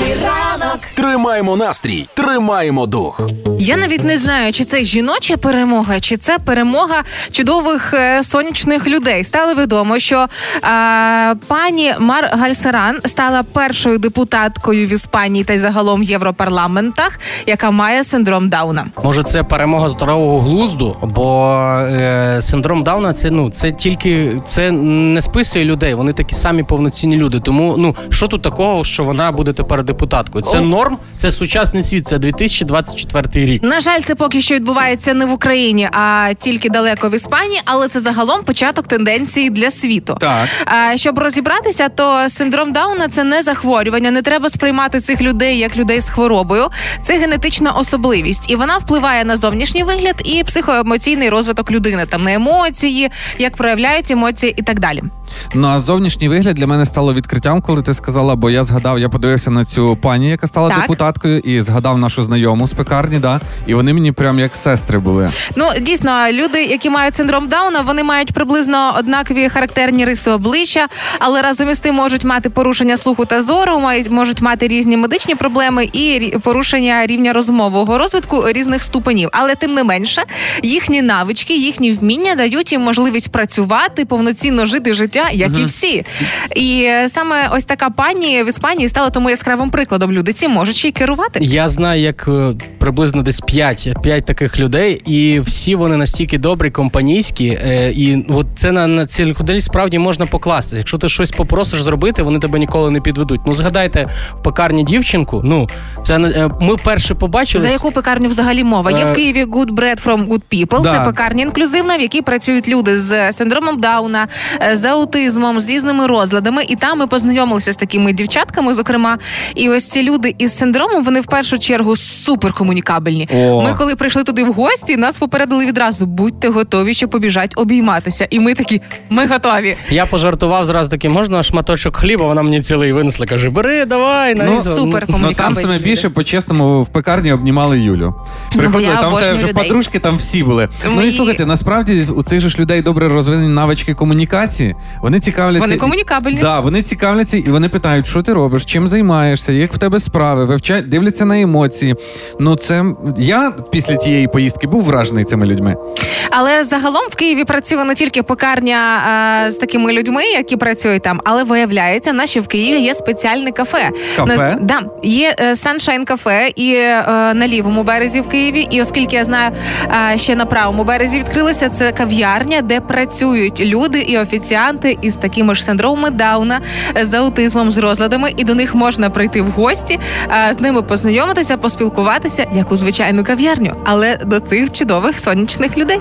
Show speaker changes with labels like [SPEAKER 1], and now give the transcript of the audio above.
[SPEAKER 1] Ранок.
[SPEAKER 2] Тримаємо настрій, тримаємо дух.
[SPEAKER 3] Я навіть не знаю, чи це жіноча перемога, чи це перемога чудових е, сонячних людей. Стало відомо, що е, пані Мар Галсеран стала першою депутаткою в Іспанії та й загалом в Європарламентах, яка має синдром Дауна.
[SPEAKER 4] Може, це перемога здорового глузду, бо е, синдром Дауна це ну це тільки це не списує людей. Вони такі самі повноцінні люди. Тому ну що тут такого, що вона буде тепер депутаткою? Це норм, це сучасний світ, це 2024 рік.
[SPEAKER 3] На жаль, це поки що відбувається не в Україні, а тільки далеко в Іспанії, але це загалом початок тенденції для світу.
[SPEAKER 5] Так.
[SPEAKER 3] А, щоб розібратися, то синдром Дауна це не захворювання. Не треба сприймати цих людей як людей з хворобою. Це генетична особливість, і вона впливає на зовнішній вигляд і психоемоційний розвиток людини, там на емоції, як проявляють емоції і так далі.
[SPEAKER 5] Ну а зовнішній вигляд для мене стало відкриттям, коли ти сказала, бо я згадав, я подивився на цю пані, яка стала
[SPEAKER 3] Так.
[SPEAKER 5] депутаткою, і згадав нашу знайому з пекарні, да, і вони мені прям як сестри були.
[SPEAKER 3] Ну дійсно, люди, які мають синдром Дауна, вони мають приблизно однакові характерні риси обличчя, але разом із тим можуть мати порушення слуху та зору, мають можуть мати різні медичні проблеми і рі- порушення рівня розумового розвитку різних ступенів. Але тим не менше, їхні навички, їхні вміння дають їм можливість працювати, повноцінно жити життя, як і всі. І саме ось така пані в Іспанії стала тому яскравим прикладом. Люди ці можуть ще й керувати.
[SPEAKER 4] Я знаю, як е, приблизно десь 5, 5 таких людей, і всі вони настільки добрі, компанійські. е, І от це на, на цих людей справді можна покласти. Якщо ти щось попросиш зробити, вони тебе ніколи не підведуть. Ну згадайте в пекарні дівчинку. Ну це е, ми перше побачили.
[SPEAKER 3] За яку пекарню взагалі мова? Є в Києві Good Bread from Good People.
[SPEAKER 5] Да.
[SPEAKER 3] Це пекарня інклюзивна, в якій працюють люди з синдромом Дауна, з аутизмом, з різними розладами. І там ми познайомилися з такими дівчатками, зокрема. І ось ці люди із синдромом вони в першу чергу суперкомунікабельні.
[SPEAKER 5] О.
[SPEAKER 3] Ми, коли прийшли туди в гості, нас попередили відразу: будьте готові, що побіжать обійматися. І ми такі, ми готові.
[SPEAKER 4] Я пожартував зразу таки, можна шматочок хліба, вона мені цілий винесла. Каже, бери, давай, нарізав.
[SPEAKER 3] супер.
[SPEAKER 5] Ну там саме більше по-чесному в пекарні обнімали Юлю. Приходили,
[SPEAKER 3] я
[SPEAKER 5] там
[SPEAKER 3] обожнюю
[SPEAKER 5] вже
[SPEAKER 3] людей.
[SPEAKER 5] подружки, там всі були.
[SPEAKER 3] Тому
[SPEAKER 5] Ну і
[SPEAKER 3] і-
[SPEAKER 5] слухайте, насправді у цих же ж людей добре розвинені навички комунікації. Вони цікавляться.
[SPEAKER 3] Вони комунікабельні.
[SPEAKER 5] Да, вони цікавляться і вони питають, що ти робиш, чим займаєшся, як в тебе справи, вивчають, дивляться на емоції. Ну це я після тієї поїздки був вражений цими людьми.
[SPEAKER 3] Але загалом в Києві працює не тільки пекарня е, з такими людьми, які працюють там, але виявляється, наші в Києві є спеціальне кафе.
[SPEAKER 5] Кафе?
[SPEAKER 3] На- да, є е, Sunshine кафе і е, на лівому березі в Києві. І оскільки я знаю, е, ще на правому березі відкрилася це кав'ярня, де працюють люди і офіціанти із такими ж синдромами Дауна, е, з аутизмом, з розладами, і до них можна прийти в гості, е, з ними познайомитися, поспілкуватися як у звичайну кав'ярню, але до цих чудових сонячних людей.